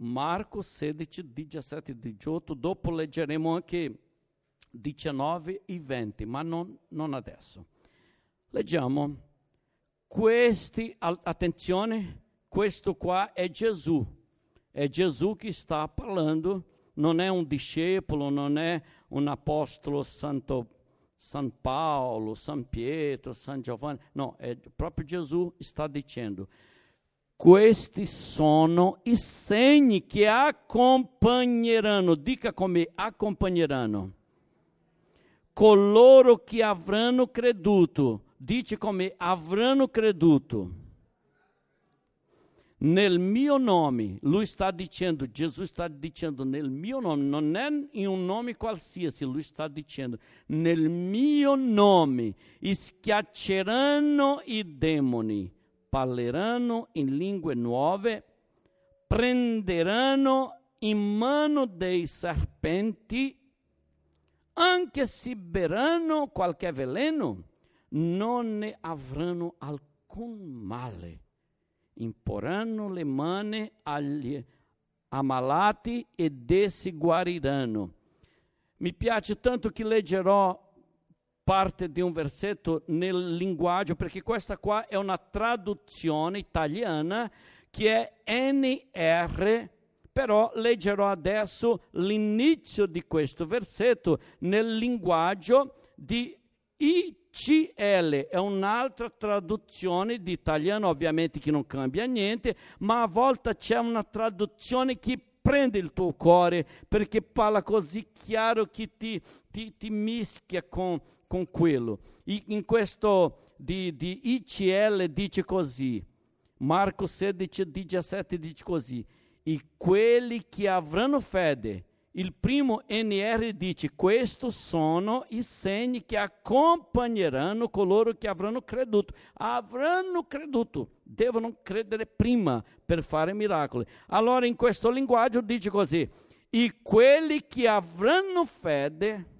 Marco 16, 17 e 18, dopo leggeremo anche 19 e 20, ma non, non adesso. Leggiamo. Questi, attenzione, questo qua è Gesù. È Gesù che sta parlando, non è un discepolo, non è un apostolo santo San Paolo, San Pietro, San Giovanni, no, è proprio Gesù sta dicendo questi sono i segni che accompagneranno, dica come accompagneranno, coloro che avranno creduto, dice come avranno creduto. Nel mio nome, lui sta dicendo, Gesù sta dicendo nel mio nome, non è in un nome qualsiasi, lui sta dicendo, nel mio nome schiacceranno i demoni parleranno in lingue nuove, prenderanno in mano dei serpenti, anche se berranno qualche veleno, non ne avranno alcun male. Imporranno le mani agli ammalati ed essi guariranno. Mi piace tanto che leggerò parte di un versetto nel linguaggio, perché questa qua è una traduzione italiana che è NR, però leggerò adesso l'inizio di questo versetto nel linguaggio di ICL, è un'altra traduzione di italiano, ovviamente che non cambia niente, ma a volte c'è una traduzione che prende il tuo cuore perché parla così chiaro che ti, ti, ti mischia con con quello. in questo di, di ICL dice così, Marco 16, 17 dice così, e quelli che avranno fede, il primo NR dice, questi sono i segni che accompagneranno coloro che avranno creduto. Avranno creduto, devono credere prima per fare miracoli. Allora in questo linguaggio dice così, e quelli che avranno fede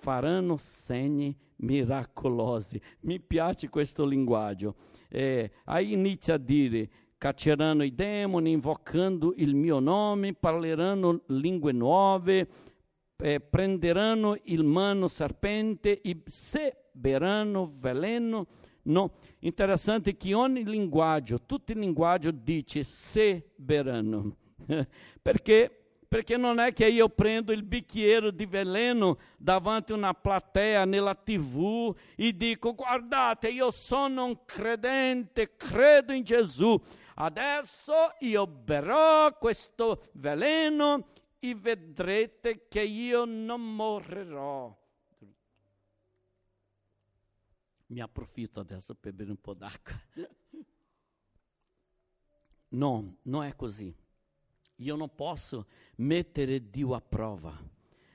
faranno segni miracolosi. Mi piace questo linguaggio. Eh, aí inizia a dire, cacceranno i demoni, invocando il mio nome, parleranno lingue nuove, eh, prenderanno il mano serpente e se beranno veleno. No, interessante che ogni linguaggio, tutto il linguaggio dice se beranno, perché perché non è che io prendo il bicchiere di veleno davanti a una platea nella tv e dico guardate io sono un credente, credo in Gesù, adesso io berrò questo veleno e vedrete che io non morirò. Mi approfitto adesso per bere un po' d'acqua. No, non è così io non posso mettere Dio a prova.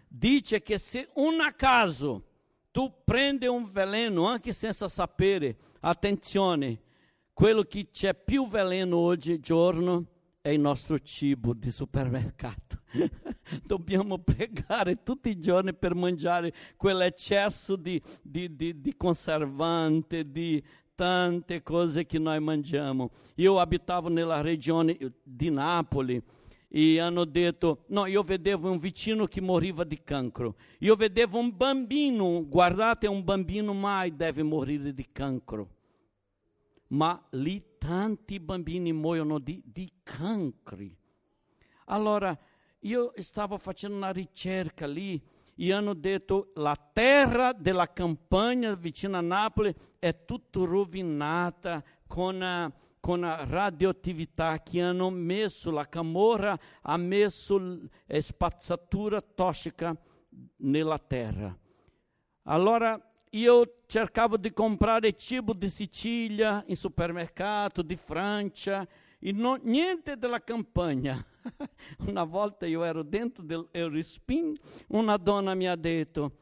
Dice che se un caso tu prendi un veleno anche senza sapere, attenzione, quello che c'è più veleno oggigiorno è il nostro cibo di supermercato. Dobbiamo pregare tutti i giorni per mangiare quell'eccesso di, di, di, di conservante, di tante cose che noi mangiamo. Io abitavo nella regione di Napoli e hanno detto: No, io vedevo un vicino che moriva di cancro. Io vedevo un bambino, guardate, un bambino mai deve morire di cancro. Ma lì tanti bambini muoiono di, di cancri. Allora, io stavo facendo una ricerca lì e hanno detto la terra della campagna vicino a Napoli è tutta rovinata con... Uh, con la radioattività che hanno messo, la camorra ha messo spazzatura tossica nella terra. Allora io cercavo di comprare cibo di Sicilia in supermercato, di Francia, e non, niente della campagna. una volta io ero dentro dell'Eurospin, una donna mi ha detto,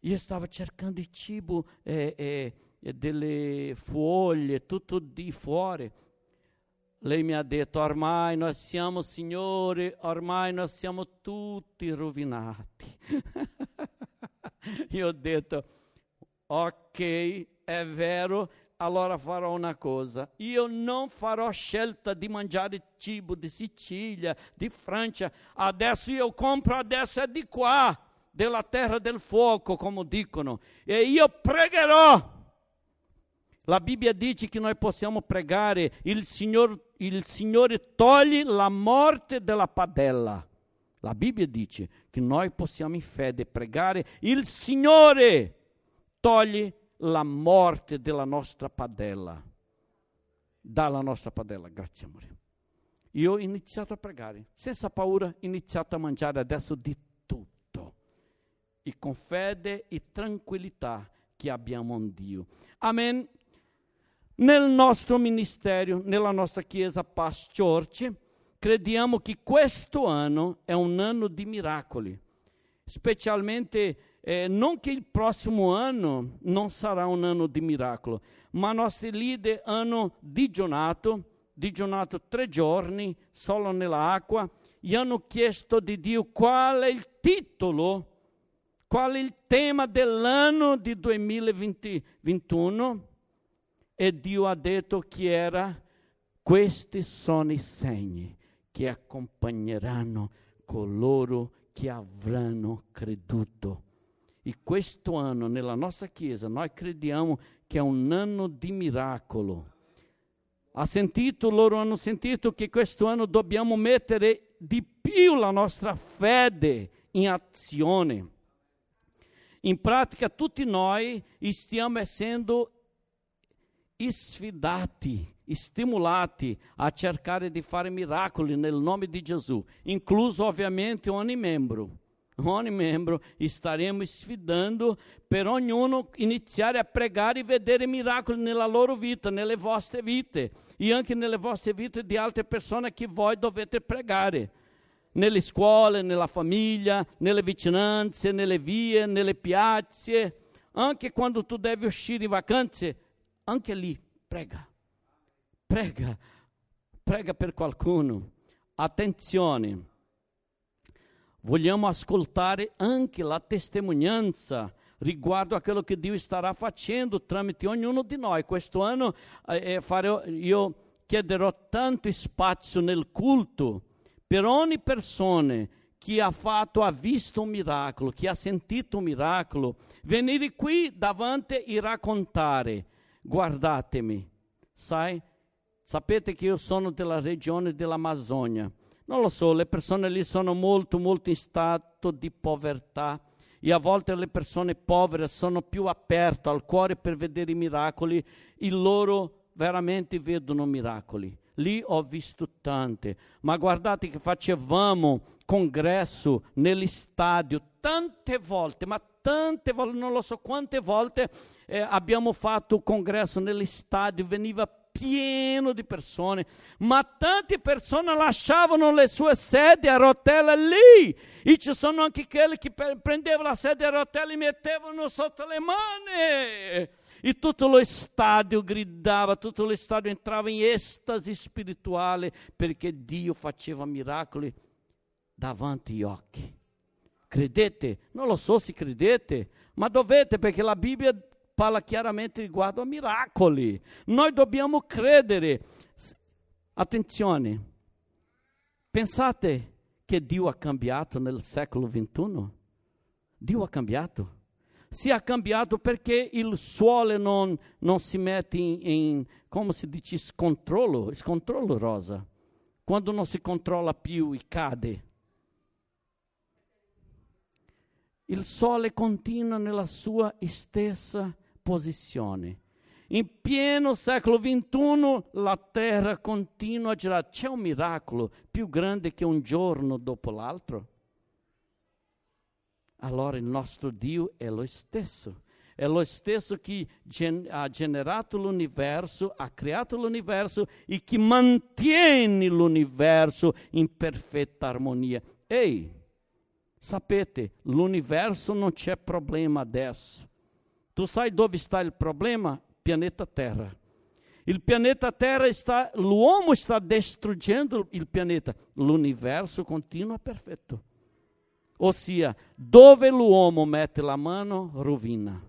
io stavo cercando cibo eh, eh, delle foglie, tutto di fuori. Lei mi ha detto, ormai noi siamo signori, ormai noi siamo tutti rovinati. Io ho detto, ok, è vero, allora farò una cosa, io non farò scelta di mangiare cibo di Sicilia, di Francia, adesso io compro, adesso è di qua, della terra del fuoco, come dicono, e io pregherò. La Bibbia dice che noi possiamo pregare, il, Signor, il Signore toglie la morte della padella. La Bibbia dice che noi possiamo in fede pregare, il Signore toglie la morte della nostra padella. Dalla nostra padella, grazie amore. Io ho iniziato a pregare, senza paura, ho iniziato a mangiare adesso di tutto. E con fede e tranquillità che abbiamo in Dio. Amen. Nel nostro ministero, nella nostra chiesa Paz Church, crediamo che questo anno è un anno di miracoli, specialmente eh, non che il prossimo anno non sarà un anno di miracolo, ma i nostri leader hanno digiunato, digiunato tre giorni solo nell'acqua, gli hanno chiesto di Dio qual è il titolo, qual è il tema dell'anno di 2021 e Dio ha detto che era questi sono i segni che accompagneranno coloro che avranno creduto. E questo anno nella nostra Chiesa noi crediamo che è un anno di miracolo. Ha sentito, loro hanno sentito che questo anno dobbiamo mettere di più la nostra fede in azione. In pratica tutti noi stiamo essendo sfidati, stimolati a cercare di fare miracoli nel nome di Gesù, incluso ovviamente ogni membro. Ogni membro staremo sfidando per ognuno iniziare a pregare e vedere miracoli nella loro vita, nelle vostre vite e anche nelle vostre vite di altre persone che voi dovete pregare. Nelle scuole, nella famiglia, nelle vicinanze, nelle vie, nelle piazze, anche quando tu devi uscire in vacanze, anche lì prega, prega, prega per qualcuno. Attenzione vogliamo ascoltare anche la testimonianza riguardo a quello che Dio starà facendo tramite ognuno di noi. Questo anno eh, eh farò, io chiederò tanto spazio nel culto per ogni persona che ha fatto, ha visto un miracolo, che ha sentito un miracolo, venire qui davanti e raccontare, guardatemi, sai, sapete che io sono della regione dell'Amazzonia, non lo so, le persone lì sono molto, molto in stato di povertà e a volte le persone povere sono più aperte al cuore per vedere i miracoli e loro veramente vedono miracoli. Lì ho visto tante, ma guardate che facevamo congresso negli stadi tante volte, ma tante volte, non lo so quante volte eh, abbiamo fatto congresso negli stadi, veniva pieno di persone, ma tante persone lasciavano le sue sedie a rotelle lì. E ci sono anche quelli che prendevano la sedia a rotelle e mettevano sotto le mani. E tutto lo stadio gridava, tutto lo stadio entrava in estasi spirituale perché Dio faceva miracoli davanti agli occhi. Credete? Non lo so se credete, ma dovete perché la Bibbia parla chiaramente riguardo a miracoli. Noi dobbiamo credere. Attenzione, pensate che Dio ha cambiato nel secolo XXI? Dio ha cambiato. Si è cambiato perché il sole non, non si mette in, in, come si dice, scontrollo, scontrollo rosa. Quando non si controlla più e cade. Il sole continua nella sua stessa posizione. In pieno secolo XXI la terra continua a girare. C'è un miracolo più grande che un giorno dopo l'altro? Allora il nostro Dio è lo stesso. È lo stesso che gen- ha generato l'universo, ha creato l'universo e che mantiene l'universo in perfetta armonia. Ehi, sapete, l'universo non c'è problema adesso. Tu sai dove sta il problema? Pianeta Terra. Il pianeta Terra está, l'uomo está distruggendo il pianeta, l'universo continua perfetto. Ossia, dove l'uomo mette la mano, rovina.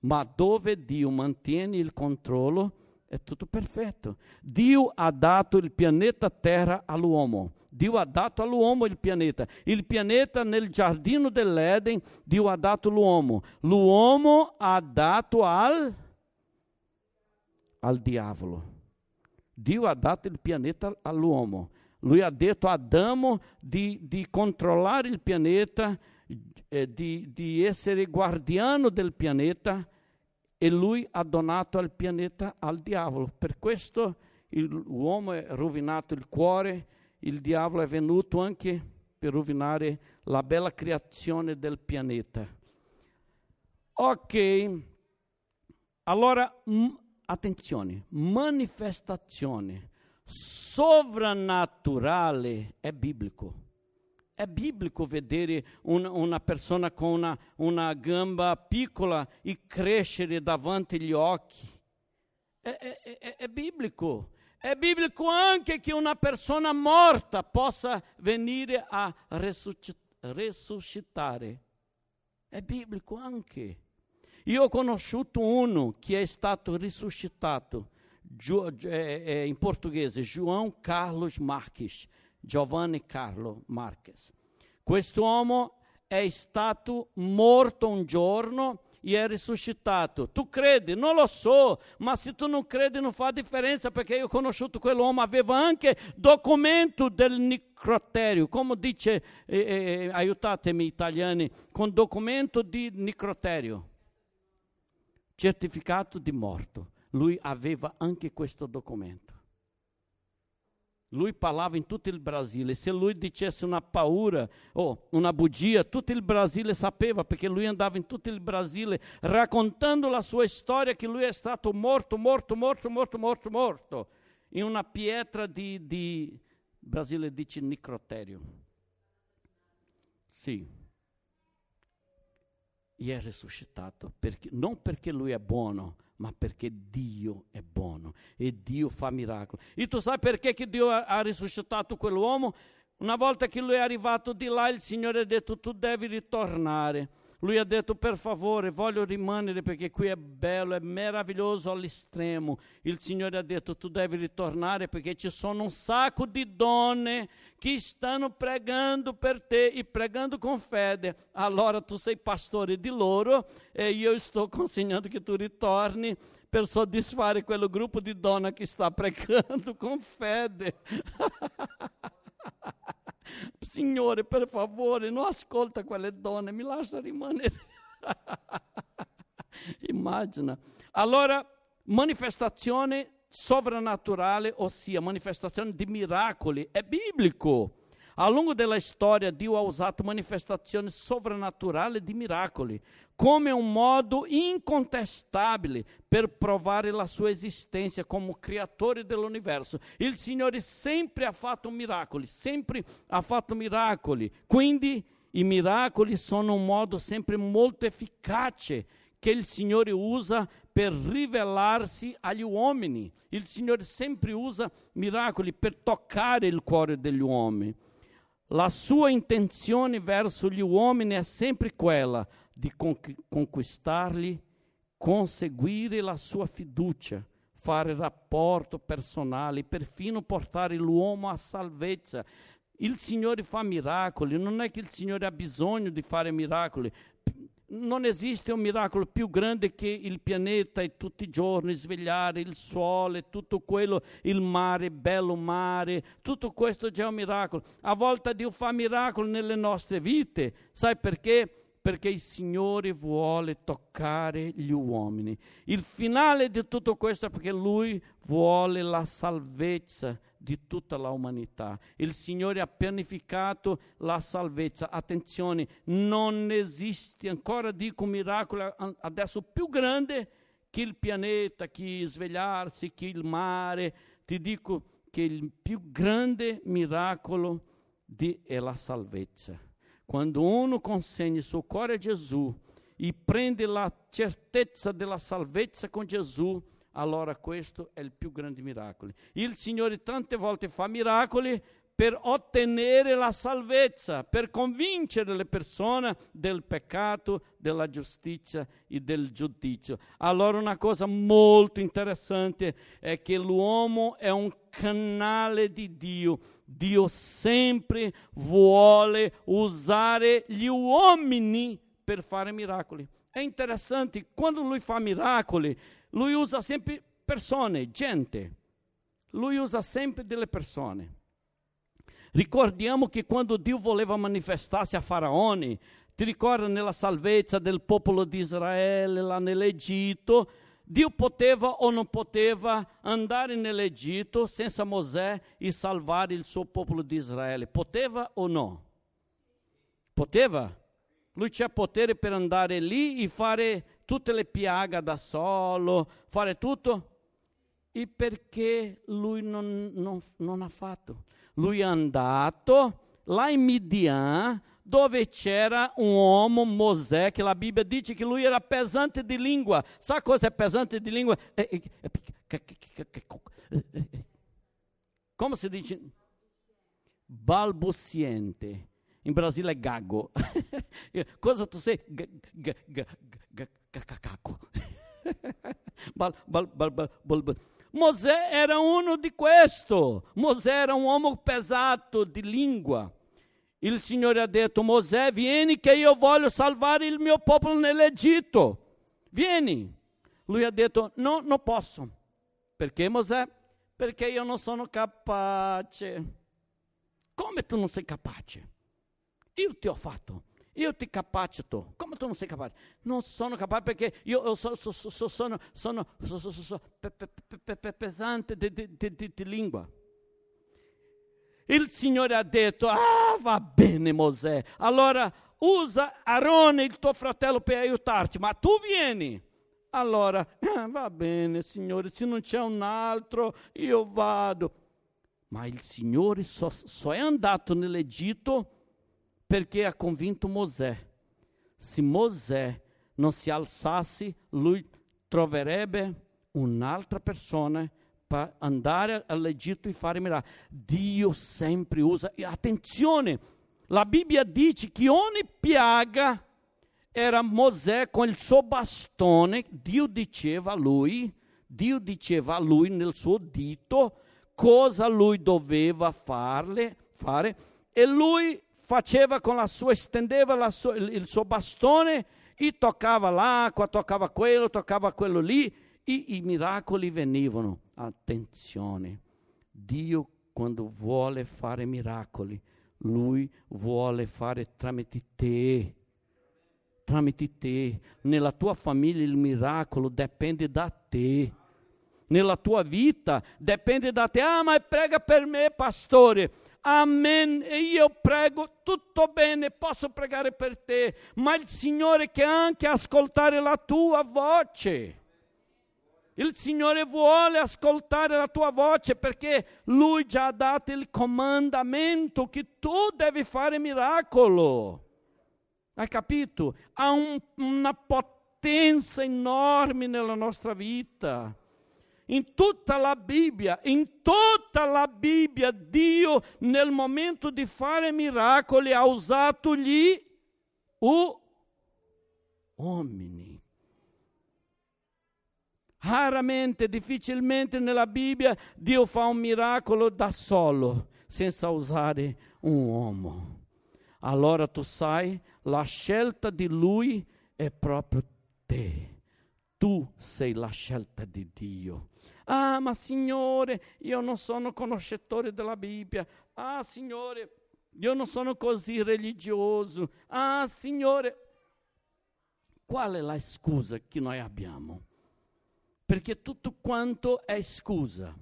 ma dove Dio mantiene il controllo è tutto perfetto. Dio ha dato il pianeta Terra all'uomo. Dio ha dato all'uomo il pianeta. Il pianeta nel giardino dell'Eden, Dio ha dato l'uomo. L'uomo ha dato al, al diavolo. Dio ha dato il pianeta all'uomo. Lui ha detto a Adamo di, di controllare il pianeta, eh, di, di essere guardiano del pianeta e lui ha donato il pianeta al diavolo. Per questo l'uomo è rovinato il cuore, il diavolo è venuto anche per rovinare la bella creazione del pianeta. Ok, allora attenzione, manifestazione sovrannaturale è biblico. È biblico vedere un, una persona con una, una, gamba piccola e crescere davanti agli occhi. È, è, è, è biblico. È biblico anche che una persona morta possa venire a resuscitare. È biblico anche. Io ho conosciuto uno che è stato risuscitato, in portoghese, João Carlos Marques Giovanni Carlo Marques. Quest'uomo è stato morto un giorno e è risuscitato. Tu credi? Non lo so, ma se tu non credi non fa differenza perché io ho conosciuto quell'uomo, aveva anche documento del necroterio, come dice, eh, eh, aiutatemi italiani, con documento di necroterio, certificato di morto. Lui aveva anche questo documento. Lui parlava in tutto il Brasile. Se lui dicesse una paura o una bugia, tutto il Brasile sapeva, perché lui andava in tutto il Brasile raccontando la sua storia che lui è stato morto, morto, morto, morto, morto, morto, in una pietra di, di Brasile dice necrotério. Sì. E è risuscitato, perché, non perché lui è buono, ma perché Dio è buono e Dio fa miracoli. E tu sai perché che Dio ha, ha risuscitato quell'uomo? Una volta che lui è arrivato di là, il Signore ha detto tu devi ritornare. Lui ha detto per favore voglio rimanere perché qui è bello, è meraviglioso all'estremo. Il Signore ha detto tu devi ritornare perché ci sono un sacco di donne che stanno pregando per te e pregando con fede. Allora tu sei pastore di loro e io sto consegnando che tu ritorni per soddisfare quel gruppo di donne che sta pregando con fede. Signore, per favore, non ascolta quelle donne, mi lascia rimanere. Immagina. Allora, manifestazione sovrannaturale, ossia manifestazione di miracoli, è biblico. Ao longo della storia, Dio ha usato manifestazioni sovrannaturali di miracoli come um modo incontestabile per provare la sua esistenza come creatore dell'universo. Il Signore sempre ha fatto miracoli, sempre ha fatto miracoli. Quindi i miracoli sono un modo sempre molto efficace che il Signore usa per rivelarsi agli uomini. Il Signore sempre usa miracoli per toccare il cuore degli uomini. La sua intenzione verso gli uomini è sempre quella di conquistarli, conseguire la sua fiducia, fare rapporto personale, perfino portare l'uomo a salvezza. Il Signore fa miracoli, non è che il Signore ha bisogno di fare miracoli, non esiste un miracolo più grande che il pianeta e tutti i giorni svegliare il sole, tutto quello, il mare, bello mare, tutto questo già è un miracolo. A volte Dio fa miracoli nelle nostre vite, sai perché? Perché il Signore vuole toccare gli uomini. Il finale di tutto questo è perché Lui vuole la salvezza di tutta l'umanità. Il Signore ha pianificato la salvezza. Attenzione, non esiste ancora, dico, un miracolo adesso più grande che il pianeta, che svegliarsi, che il mare. Ti dico che il più grande miracolo di, è la salvezza. Quando uno consegna il suo a Gesù e prende la certezza della salvezza con Gesù, allora questo è il più grande miracolo. Il Signore tante volte fa miracoli per ottenere la salvezza, per convincere le persone del peccato, della giustizia e del giudizio. Allora una cosa molto interessante è che l'uomo è un canale di Dio. Dio sempre vuole usare gli uomini per fare miracoli. È interessante, quando lui fa miracoli, lui usa sempre persone, gente. Lui usa sempre delle persone. Ricordiamo che quando Dio voleva manifestarsi a Faraone, ti ricorda nella salvezza del popolo di Israele là nell'Egitto, Dio poteva o non poteva andare nell'Egitto senza Mosè e salvare il suo popolo di Israele? Poteva o no? Poteva? Lui c'ha potere per andare lì e fare tutte le piaghe da solo, fare tutto? E perché lui non, non, non ha fatto? Lui è andato là in Midian, dove c'era un uomo, Mosè, che la Bibbia dice che lui era pesante di língua. Sabe cosa é pesante di língua? Come si dice? Balbuziente. In Brasile è gago. cosa tu sei? Cacaco. Bal, bal, bal, bal, bal. Mosè era uno di questo. Mosè era un uomo pesato di lingua. Il Signore ha detto, Mosè, vieni che io voglio salvare il mio popolo nell'Egitto. Vieni. Lui ha detto, no, non posso. Perché Mosè? Perché io non sono capace. Come tu non sei capace? Io ti ho fatto. Io ti capacito. Come tu non sei capace? Non sono capace perché io, io so, so, so, sono, sono pe, pe, pe, pesante di, di, di, di lingua. Il Signore ha detto, ah va bene Mosè, allora usa Arone il tuo fratello per aiutarti, ma tu vieni. Allora, eh, va bene Signore, se non c'è un altro io vado. Ma il Signore só, só è andato nell'Egitto perché ha convinto Mosè. Se Mosè non si alzasse, lui troverebbe un'altra persona per andare all'Egitto e fare miracoli. Dio sempre usa. E attenzione, la Bibbia dice che ogni piaga era Mosè con il suo bastone, Dio diceva a lui, Dio diceva a lui nel suo dito cosa lui doveva farle, fare e lui faceva con la sua, stendeva la sua, il, suo bastone e toccava l'acqua, toccava quello, toccava quello lì e i miracoli venivano. Attenzione, Dio quando vuole fare miracoli, Lui vuole fare tramite te. Tramite te. Nella tua famiglia il miracolo dipende da te. Nella tua vita dipende da te. Ah, ma prega per me, pastore. Amen. E io prego tutto bene, posso pregare per te, ma il Signore che anche ascoltare la tua voce. Il Signore vuole ascoltare la tua voce perché Lui già ha dato il comandamento che tu devi fare miracolo. Hai capito? Ha un, una potenza enorme nella nostra vita in tutta la Bibbia, in tutta la Bibbia, Dio nel momento di fare miracoli ha usato gli uomini. Raramente, difficilmente nella Bibbia Dio fa un miracolo da solo, senza usare un uomo. Allora tu sai, la scelta di Lui è proprio te. Tu sei la scelta di Dio. Ah, ma Signore, io non sono conoscitore della Bibbia. Ah, Signore, io non sono così religioso. Ah, Signore, qual è la scusa che noi abbiamo? Perché tutto quanto è scusa.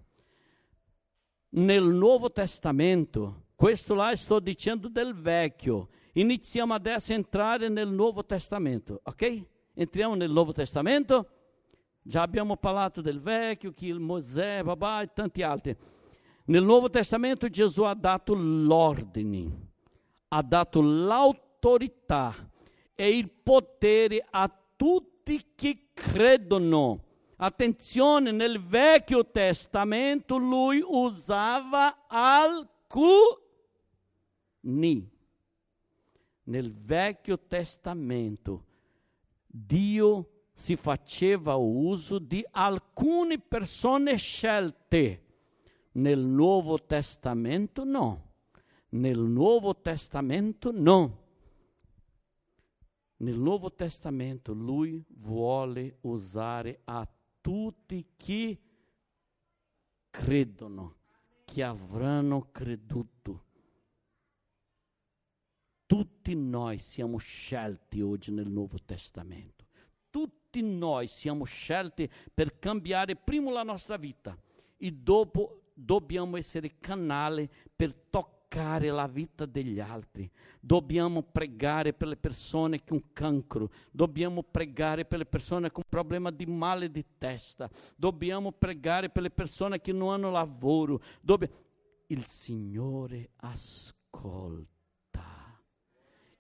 Nel Nuovo Testamento, questo là sto dicendo del vecchio, iniziamo adesso a entrare nel Nuovo Testamento, ok? Entriamo nel Nuovo Testamento Già abbiamo parlato del vecchio, che il Mosè, babà e tanti altri. Nel Nuovo Testamento Gesù ha dato l'ordine, ha dato l'autorità e il potere a tutti che credono. Attenzione, nel Vecchio Testamento lui usava alcuni ni. Nel Vecchio Testamento, Dio si faceva uso di alcune persone scelte. Nel Nuovo Testamento no. Nel Nuovo Testamento no. Nel Nuovo Testamento lui vuole usare a tutti che credono, che avranno creduto. Tutti noi siamo scelti oggi nel Nuovo Testamento. Tutti noi siamo scelti per cambiare prima la nostra vita e dopo dobbiamo essere canale per toccare la vita degli altri. Dobbiamo pregare per le persone con cancro, dobbiamo pregare per le persone con problema di male di testa, dobbiamo pregare per le persone che non hanno lavoro. Dobbi- Il Signore ascolta.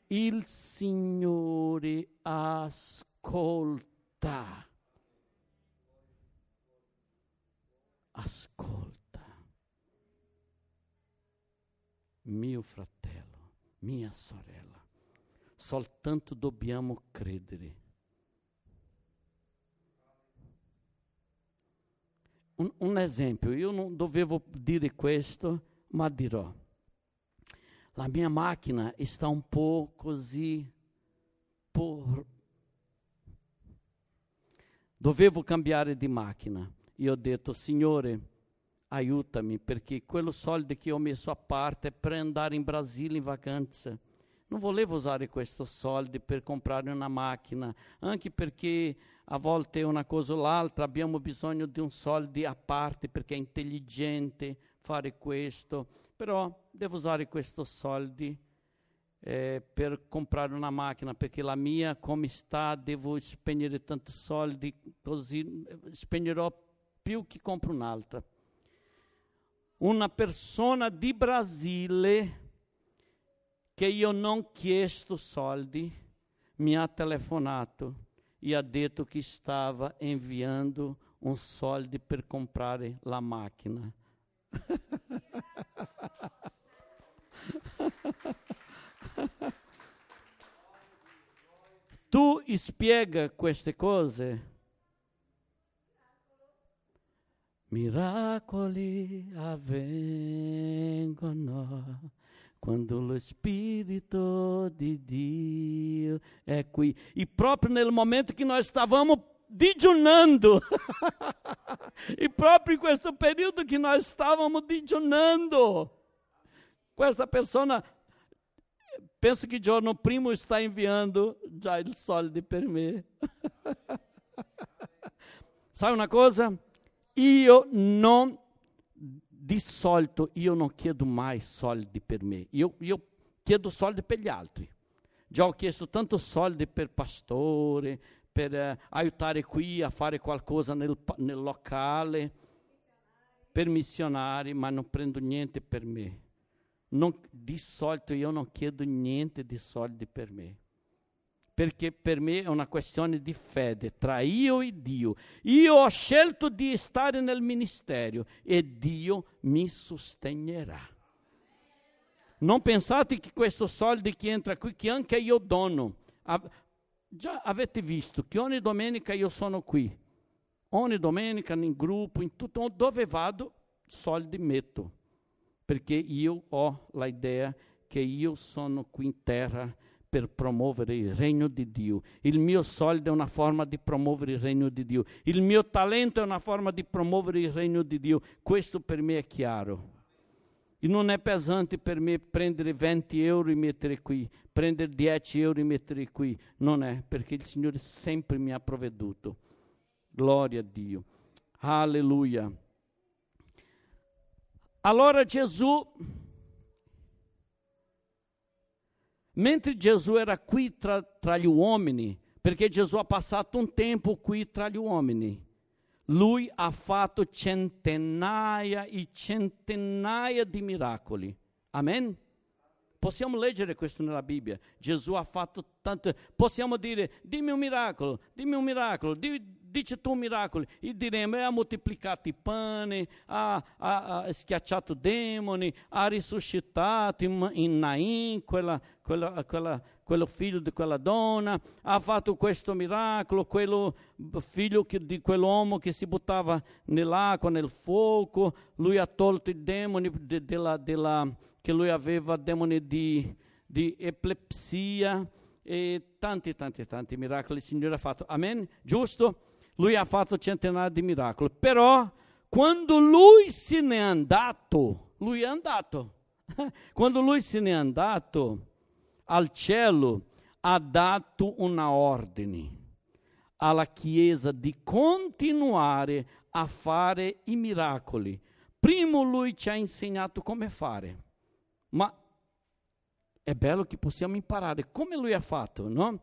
Il Signore ascolta. Ascolta. Mio fratello, mia sorella, soltanto dobbiamo credere. Un, un esempio, io non dovevo dire questo, ma dirò. La mia macchina sta un po' così por... Dovevo cambiare di macchina. Io ho detto, Signore, aiutami, perché quello soldi che ho messo a parte per andare in Brasile in vacanza. Non volevo usare questi soldi per comprare una macchina, anche perché a volte una cosa o l'altra abbiamo bisogno di un soldi a parte perché è intelligente fare questo, però devo usare questi soldi eh, per comprare una macchina perché la mia come sta devo spendere tanti soldi così spenderò più che compro un'altra una persona di Brasile che io non chiesto soldi mi ha telefonato e ha detto che stava inviando un soldi per comprare la macchina. tu spiega queste cose Miracoli avvengono quando lo Spirito di Dio è qui. E proprio nel momento che nós stavamo digiunando, e proprio in questo periodo che nós stavamo digiunando, questa persona, penso che giorno primo sta inviando già il soldi per me. Sai una cosa? Io non, di solito, io non chiedo mai soldi per me, io, io chiedo soldi per gli altri. Già ho chiesto tanto soldi per pastore, per eh, aiutare qui a fare qualcosa nel, nel locale, per missionari, ma non prendo niente per me. Non, di solito io non chiedo niente di soldi per me perché per me è una questione di fede tra io e Dio. Io ho scelto di stare nel ministero e Dio mi sostenerà. Non pensate che questo soldi che entra qui, che anche io dono. già avete visto che ogni domenica io sono qui. Ogni domenica in gruppo, in tutto, dove vado, soldi metto. Perché io ho l'idea che io sono qui in terra per promuovere il regno di Dio. Il mio soldo è una forma di promuovere il regno di Dio. Il mio talento è una forma di promuovere il regno di Dio. Questo per me è chiaro. E non è pesante per me prendere 20 euro e mettere qui, prendere 10 euro e mettere qui. Non è, perché il Signore sempre mi ha provveduto. Gloria a Dio. Alleluia. Allora Gesù Mentre Gesù era qui tra, tra gli uomini, perché Gesù ha passato un tempo qui tra gli uomini, lui ha fatto centinaia e centinaia di miracoli. Amen? Possiamo leggere questo nella Bibbia. Gesù ha fatto tante. Possiamo dire: dimmi un miracolo, dimmi un miracolo, dimmi, dice tu miracoli, e diremo, ha moltiplicato i pani, ha, ha, ha schiacciato demoni, ha risuscitato in, in Nain, quella, quella, quella, quello figlio di quella donna, ha fatto questo miracolo, quello figlio che, di quell'uomo che si buttava nell'acqua, nel fuoco, lui ha tolto i demoni de, della, della, che lui aveva, demoni di, di epilepsia, e tanti, tanti, tanti miracoli il Signore ha fatto. Amen? Giusto? Lui ha fatto centinaia di miracoli. Però, quando lui se n'è andato, lui è andato. Quando lui se n'è andato al cielo, ha dato una ordine alla Chiesa di continuare a fare i miracoli. Primo lui ci ha insegnato come fare, ma è bello che possiamo imparare come lui ha fatto, no?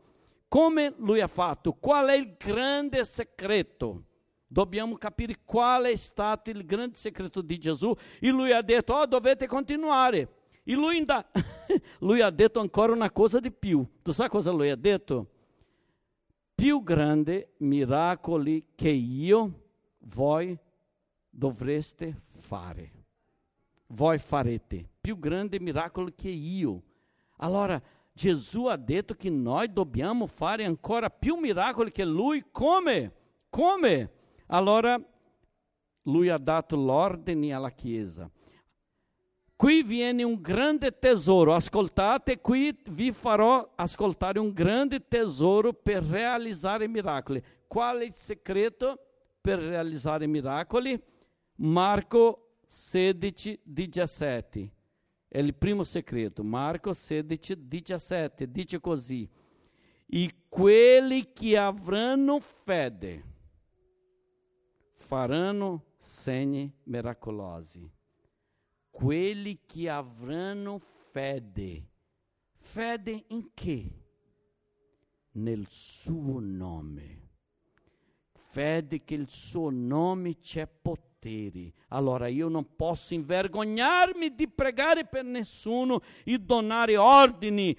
Come lui ha fatto, qual è il grande segreto? Dobbiamo capire qual è stato il grande segreto di Gesù. E lui ha detto, oh, dovete continuare. E lui, ainda, lui ha detto ancora una cosa di più. Tu sai cosa lui ha detto? Più grande miracoli che io, voi dovreste fare. Voi farete. Più grande miracolo che io allora Gesù ha detto che noi dobbiamo fare ancora più miracoli che lui. Come? Come? Allora lui ha dato l'ordine alla Chiesa. Qui viene un grande tesoro, ascoltate, qui vi farò ascoltare un grande tesoro per realizzare miracoli. Qual è il segreto per realizzare miracoli? Marco 16, 17 il primo segreto. Marco 16, 17 dice così: E quelli che avranno fede faranno segni miracolosi. Quelli che avranno fede. Fede in che? Nel suo nome. Fede che il suo nome c'è potere poteri. Allora io non posso invergognarmi di pregare per nessuno e donare ordini.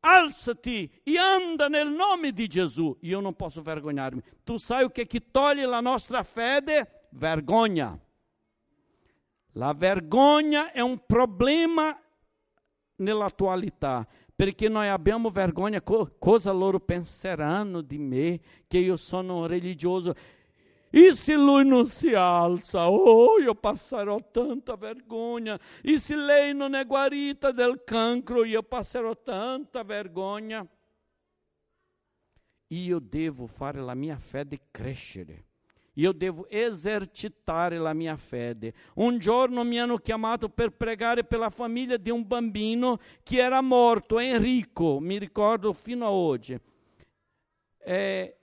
Alzati e anda nel nome di Gesù. Io non posso vergognarmi. Tu sai o che, che toglie la nostra fede? Vergogna. La vergogna è un problema nell'attualità perché noi abbiamo vergogna co- cosa loro penseranno di me, che io sono religioso. E se lui non si alza, oh, io passerò tanta vergogna. E se lei non è guarita del cancro, io passerò tanta vergogna. Io devo fare la mia fede crescere. Io devo esercitare la mia fede. Un giorno mi hanno chiamato per pregare per la famiglia di un bambino che era morto, Enrico, mi ricordo fino a oggi. Eh,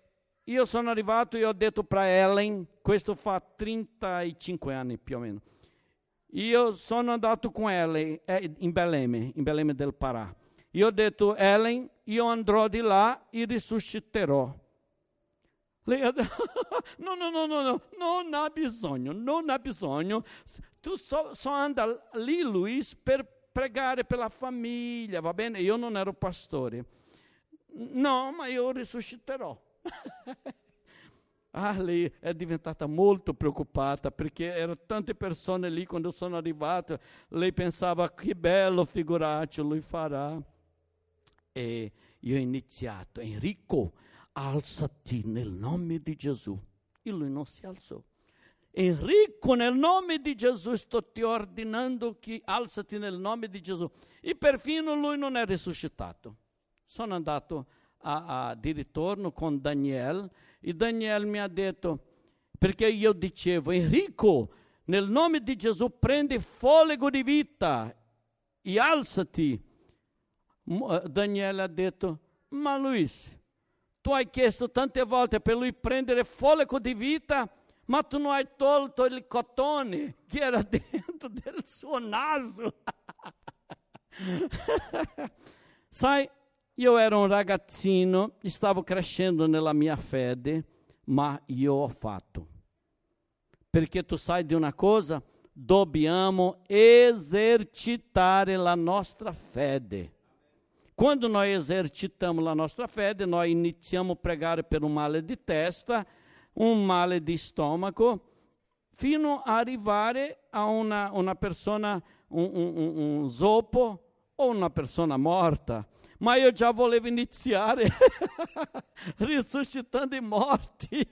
io sono arrivato e ho detto para Ellen, questo fa 35 anni più o meno. Io sono andato con Ellen eh, in Belém, in Belém del Pará. Io ho detto, Ellen, io andrò di là e risusciterò. Lei ha detto, no, no, no, no, no, non ha bisogno, non ha bisogno. Tu só, só anda lì, Luis, per pregare per la famiglia, va bene? Io non ero pastore. No, ma io risusciterò. ah, lei è diventata molto preoccupata perché erano tante persone lì quando sono arrivato. Lei pensava che bello figuraccio lui farà. E io ho iniziato, Enrico, alzati nel nome di Gesù. E lui non si alzò. Enrico, nel nome di Gesù sto ti ordinando che alzati nel nome di Gesù. E perfino lui non è risuscitato. Sono andato a, a, di ritorno con Daniel e Daniel mi ha detto, perché io dicevo, Enrico, nel nome di Gesù prendi folego di vita e alzati. Eh, Daniele ha detto, ma Luis, tu hai chiesto tante volte per lui prendere folego di vita, ma tu non hai tolto il cotone che era dentro del suo naso. Sai, io ero un ragazzino, stavo crescendo nella mia fede, ma io ho fatto. Perché tu sai di una cosa? Dobbiamo esercitare la nostra fede. Quando noi esercitamos la nostra fede, noi iniziamo a pregare per un male di testa, un male di stomaco, fino a arrivare a una, una persona, un, un, un zoppo o una persona morta. Ma io già volevo iniziare risuscitando i morti.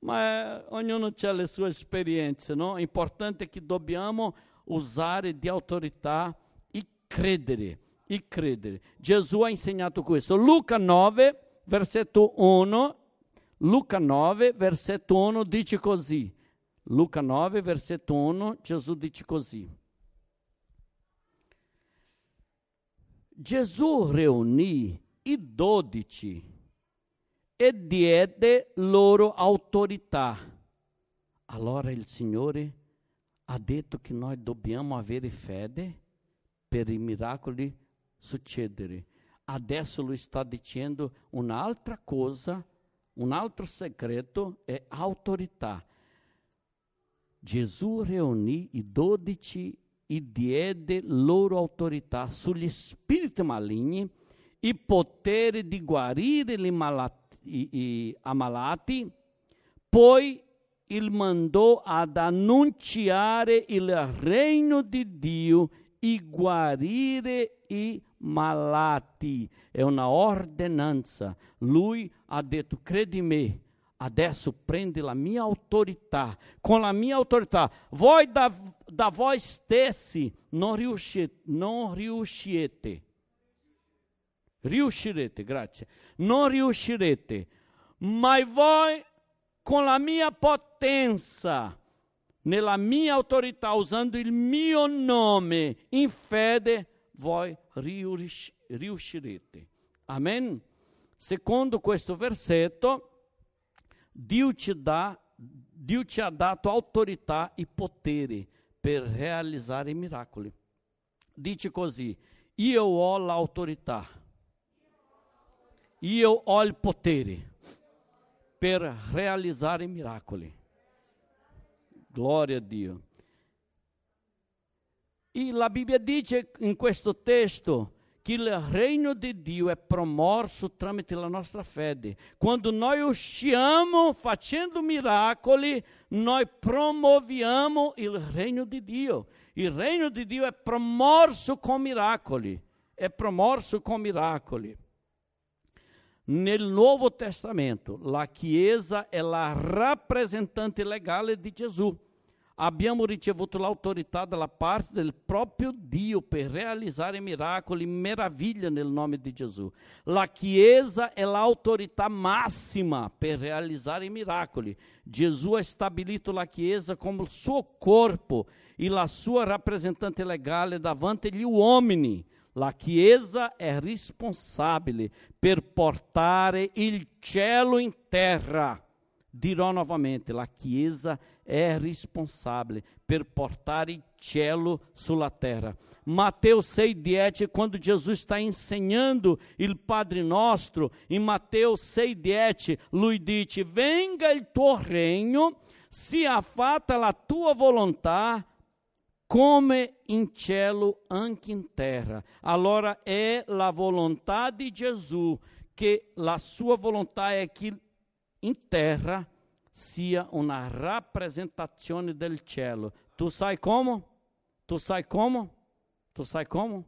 Ma eh, ognuno ha le sue esperienze, no? È importante che dobbiamo usare di autorità e credere, e credere. Gesù ha insegnato questo. Luca 9, versetto 1, Luca 9, versetto 1 dice così. Luca 9, versetto 1, Gesù dice così. Gesù riunì i dodici e diede loro autorità. Allora il Signore ha detto che noi dobbiamo avere fede per i miracoli succedere. Adesso lui sta dicendo un'altra cosa, un altro segreto è autorità. Gesù riunì i dodici e diede loro autorità sugli spiriti maligni, il potere di guarire i, malati, i ammalati, poi il mandò ad annunciare il regno di Dio e guarire i malati. È una ordinanza. Lui ha detto, credi me, adesso prendi la mia autorità. Con la mia autorità, voi da, da voi stessi non riuscite, non riuscite. Riuscirete, grazie. Non riuscirete, ma voi con la mia potenza, nella mia autorità, usando il mio nome in fede, voi riuscirete. Amen. Secondo questo versetto, Dio ci, dà, Dio ci ha dato autorità e potere per realizzare miracoli. Dice così, io ho l'autorità, io ho il potere per realizzare miracoli. Gloria a Dio. E la Bibbia dice in questo testo che il regno di Dio è promosso tramite la nostra fede. Quando noi usciamo facendo miracoli, noi promuoviamo il regno di Dio. Il regno di Dio è promosso con miracoli. È promosso con miracoli. Nel Nuovo Testamento, la Chiesa è la rappresentante legale di Gesù abbiamo ricevuto l'autorità dalla parte del proprio Dio per realizzare miracoli, meraviglie nel nome di Gesù. La Chiesa è l'autorità massima per realizzare miracoli. Gesù ha stabilito la Chiesa come il suo corpo e la sua rappresentante legale davanti agli uomini. La Chiesa è responsabile per portare il cielo in terra. Dirò novamente, la Chiesa è è responsabile per portare il cielo sulla terra. Mateus 6,10, quando Jesus está ensinando il Padre Nostro, em Mateus 6,10, lui dice: Venga il tuo regno, sia fatta la tua volontà, come in cielo anche in terra. Allora è la volontà di Gesù che la sua volontà è che in terra sia una rappresentazione del cielo. Tu sai come? Tu sai come? Tu sai come?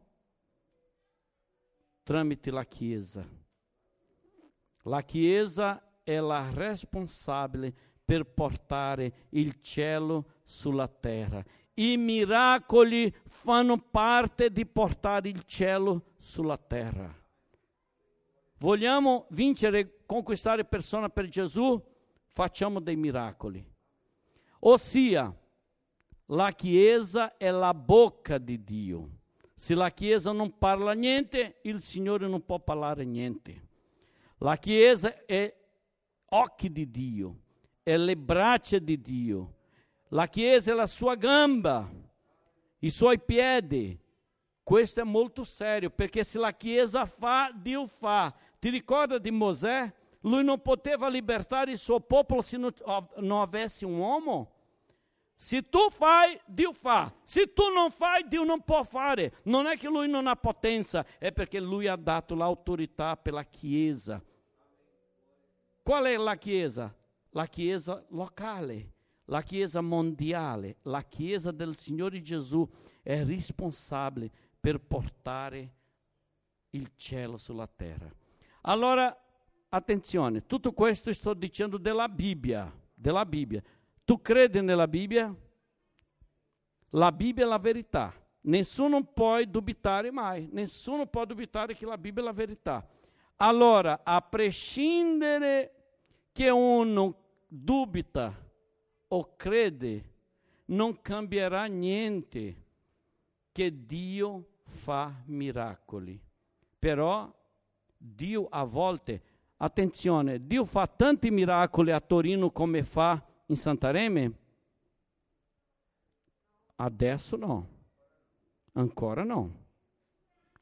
Tramite la Chiesa. La Chiesa è la responsabile per portare il cielo sulla terra. I miracoli fanno parte di portare il cielo sulla terra. Vogliamo vincere, conquistare persone per Gesù? Facciamo dei miracoli. Ossia, la Chiesa è la bocca di Dio. Se la Chiesa non parla niente, il Signore non può parlare niente. La Chiesa è occhi di Dio, è le braccia di Dio. La Chiesa è la sua gamba, i suoi piedi. Questo è molto serio, perché se la Chiesa fa, Dio fa. Ti ricorda di Mosè? Lui non poteva libertare il suo popolo se non, non avesse un uomo. Se tu fai, Dio fa. Se tu non fai, Dio non può fare. Non è che lui non ha potenza, è perché lui ha dato l'autorità per la Chiesa. Qual è la Chiesa? la Chiesa locale, la Chiesa mondiale, la Chiesa del Signore Gesù è responsabile per portare il cielo sulla terra. Allora, attenzione, tutto questo sto dicendo della Bibbia, della Bibbia. Tu credi nella Bibbia? La Bibbia è la verità. Nessuno può dubitare mai, nessuno può dubitare che la Bibbia è la verità. Allora, a prescindere che uno dubita o crede, non cambierà niente che Dio fa miracoli. Però Dio a volte, attenzione, Dio fa tanti miracoli a Torino come fa in Santareme? Adesso no, ancora no.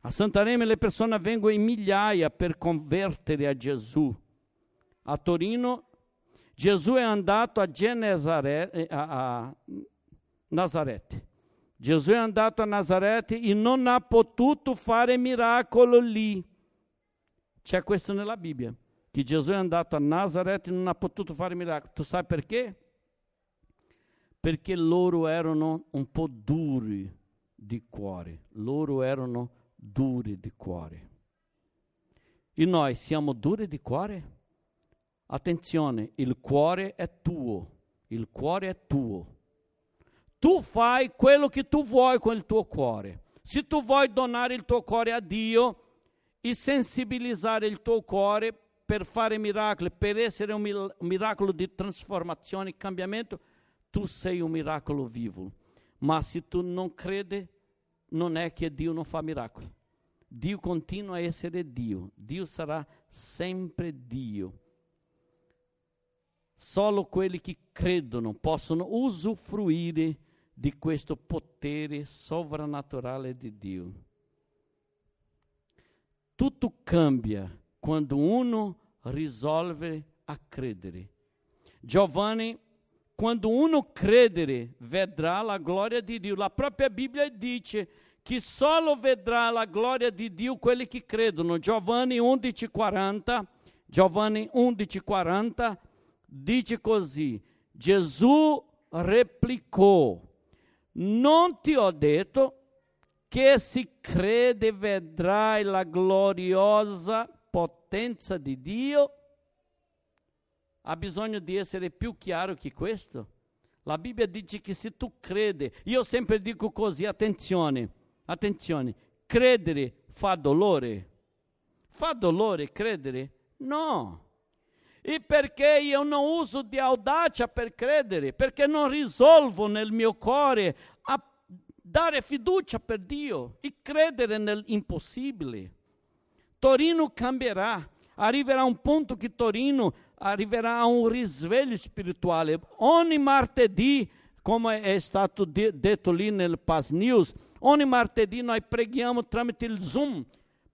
A Santareme le persone vengono in migliaia per convertere a Gesù. A Torino Gesù è andato a, eh, a, a Nazareth. Gesù è andato a Nazareth e non ha potuto fare miracolo lì. C'è questo nella Bibbia, che Gesù è andato a Nazareth e non ha potuto fare miracolo. Tu sai perché? Perché loro erano un po' duri di cuore. Loro erano duri di cuore. E noi siamo duri di cuore? Attenzione, il cuore è tuo, il cuore è tuo. Tu fai quello che tu vuoi con il tuo cuore. Se tu vuoi donare il tuo cuore a Dio e sensibilizzare il tuo cuore per fare miracoli, per essere un, miracolo di trasformazione e cambiamento, tu sei un miracolo vivo. Ma se tu non credi, non è che Dio non fa miracoli. Dio continua a essere Dio. Dio sarà sempre Dio. Solo quelli che credono possono usufruire di questo potere sovrannaturale di Dio. Tutto cambia quando uno risolve a credere. Giovanni, quando uno credere, vedrà la gloria di Dio. La propria Bibbia dice che solo vedrà la gloria di Dio quelli che credono. Giovanni 11:40, Giovanni 11:40 dice così, Gesù replicò, non ti ho detto che si crede vedrai la gloriosa potenza di Dio? Ha bisogno di essere più chiaro che questo? La Bibbia dice che se tu credi, io sempre dico così, attenzione, attenzione, credere fa dolore. Fa dolore credere? No. E perché io non uso di audacia per credere? Perché non risolvo nel mio cuore a dare fiducia per Dio e credere nell'impossibile. Torino cambierà, arriverà un punto che Torino arriverà a un risveglio spirituale. Ogni martedì, come è stato detto lì nel Paz News, ogni martedì noi preghiamo tramite Zoom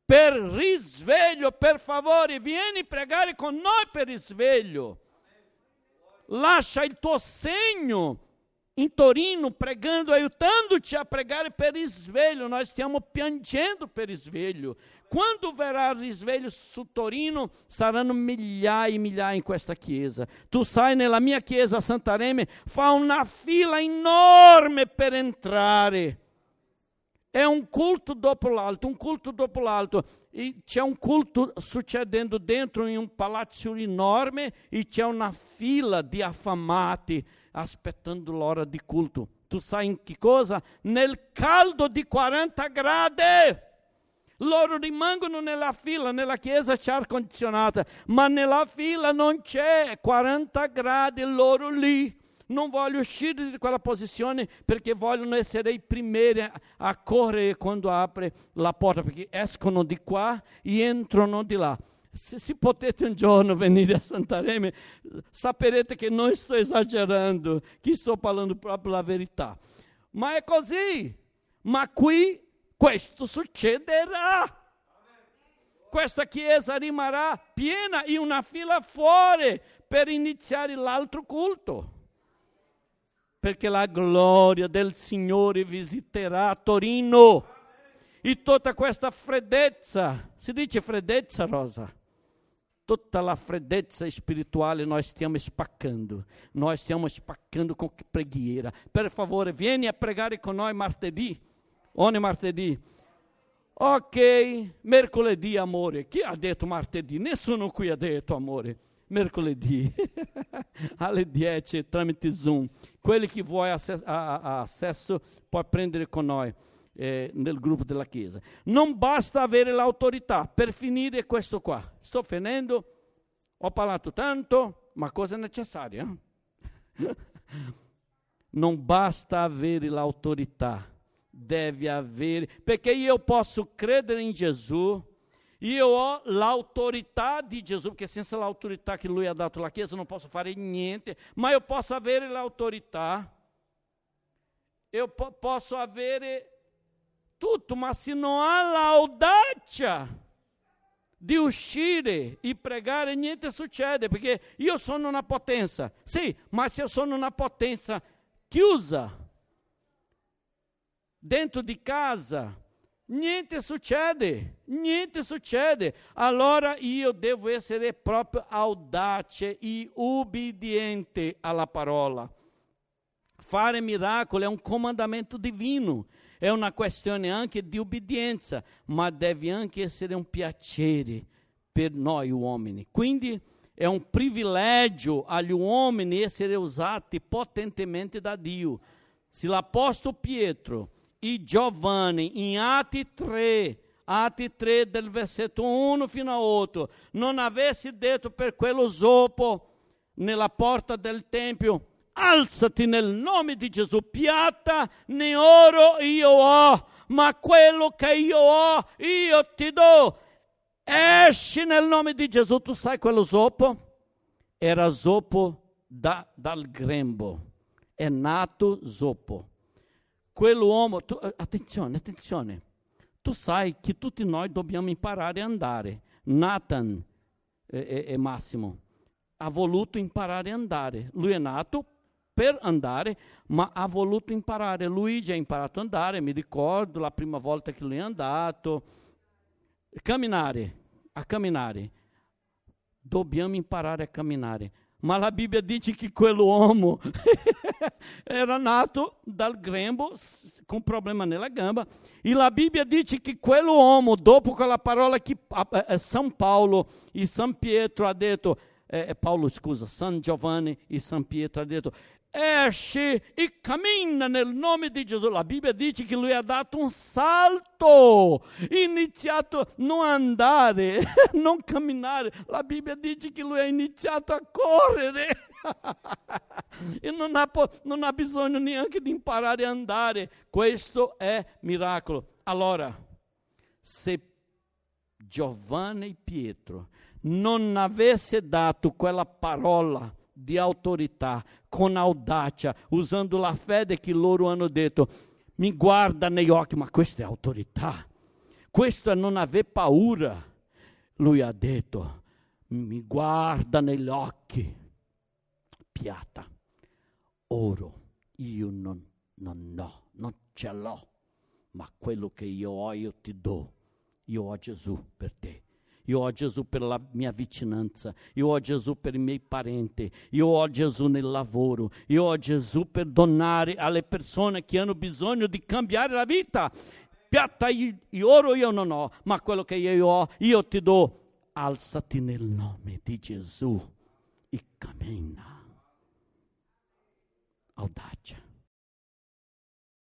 per risveglio, per favore, vieni pregare con noi per risveglio. Lascia il tuo segno in Torino pregando, aiutando-te a pregare per risveglio. Nós stiamo piangendo per risveglio. Quando verrà il risveglio su Torino, saranno migliaia e migliaia in questa chiesa. Tu sai, nella mia chiesa Santareme fa una fila enorme per entrare. È un culto dopo l'altro, un culto dopo l'altro. E c'è un culto succedendo dentro in un palazzo enorme e c'è una fila di affamati aspettando l'ora di culto. Tu sai in che cosa? Nel caldo di 40 gradi. Loro rimangono nella fila, nella chiesa c'è aria condizionata, ma nella fila non c'è 40 gradi loro lì non voglio uscire di quella posizione perché vogliono essere i primi a correre quando apre la porta, perché escono di qua e entrano di là. Se, se potete un giorno venire a Santareme, saprete che non sto esagerando, che sto parlando proprio la verità. Ma è così. Ma qui questo succederà. Questa chiesa rimarrà piena in una fila fuori per iniziare l'altro culto perché la gloria del Signore visiterà tutta la freddezza spirituale nós stiamo spaccando. Nós stiamo spaccando com preghiera. Per favore, vieni a pregare con noi martedì. Ogni martedì. Ok, mercoledì, amore. Chi ha detto martedì? Nessuno qui ha detto amore. Mercoledì, alle 10, tramite Zoom. Quelli che vuoi accesso, acesso può prendere con noi eh, nel gruppo della Chiesa. Non basta avere l'autorità per finire questo qua. Sto finendo, ho parlato tanto, ma cosa necessaria? non basta avere l'autorità, deve avere, perché io posso credere in Gesù, io ho l'autorità di Gesù, perché senza l'autorità che Lui ha dato alla Chiesa non posso fare niente, ma io posso avere l'autorità, io po- posso avere tutto, ma se non ha l'audacia di uscire e pregare, niente succede, perché io sono una potenza. Sì, ma se io sono una potenza chiusa, dentro di casa, niente succede, niente succede. Allora io devo essere proprio audace e ubbidiente alla parola. Fare miracoli è un comandamento divino è una questione anche di obbedienza, ma deve anche essere un piacere per noi uomini. Quindi è un privilegio agli uomini essere usati potentemente da Dio. Se l'Apostolo Pietro e Giovanni in Atti 3 Atti 3 del versetto 1 fino a 8, non avesse detto per quello zoppo nella porta del Tempio, alzati nel nome di Gesù, piatta né oro io ho, ma quello che io ho io ti do. Esci nel nome di Gesù, tu sai quello zoppo? Era zoppo da, dal grembo, è nato zoppo. Quell'uomo, tu, eh, attenzione, attenzione, tu sai che tutti noi dobbiamo imparare a andare. Nathan e, e Massimo ha voluto imparare a andare. Lui è nato per andare, ma ha voluto imparare. Luigi ha imparato a andare, mi ricordo la prima volta che lui è andato. Camminare, a camminare. Dobbiamo imparare a camminare. Ma la Bibbia dice che quell'uomo era nato dal grembo com problema nella gamba. E la Bibbia dice che quell'uomo, dopo quella parola che eh, San Paolo e San Pietro ha detto, eh, Paolo scusa, San Giovanni e San Pietro ha detto, esce e cammina nel nome di Gesù. La Bibbia dice che lui ha dato un salto, iniziato non andare, non camminare. La Bibbia dice che lui ha iniziato a correre. e non ha, non ha bisogno neanche di imparare a andare. Questo è miracolo. Allora, se Giovanni e Pietro non avesse dato quella parola, di autorità, con audacia, usando la fede che loro hanno detto, mi guarda negli occhi, ma questa è autorità, questo è non aver paura. Lui ha detto, mi guarda negli occhi, piata, oro, io non, non ho, non ce l'ho, ma quello che io ho io ti do, io ho Gesù per te io ho Gesù per la mia vicinanza, io ho Gesù per i miei parenti, io ho Gesù nel lavoro, io ho Gesù per donare alle persone che hanno bisogno di cambiare la vita. Piatta e oro io non ho, ma quello che io ho, io ti do. Alzati nel nome di Gesù e cammina. Audacia.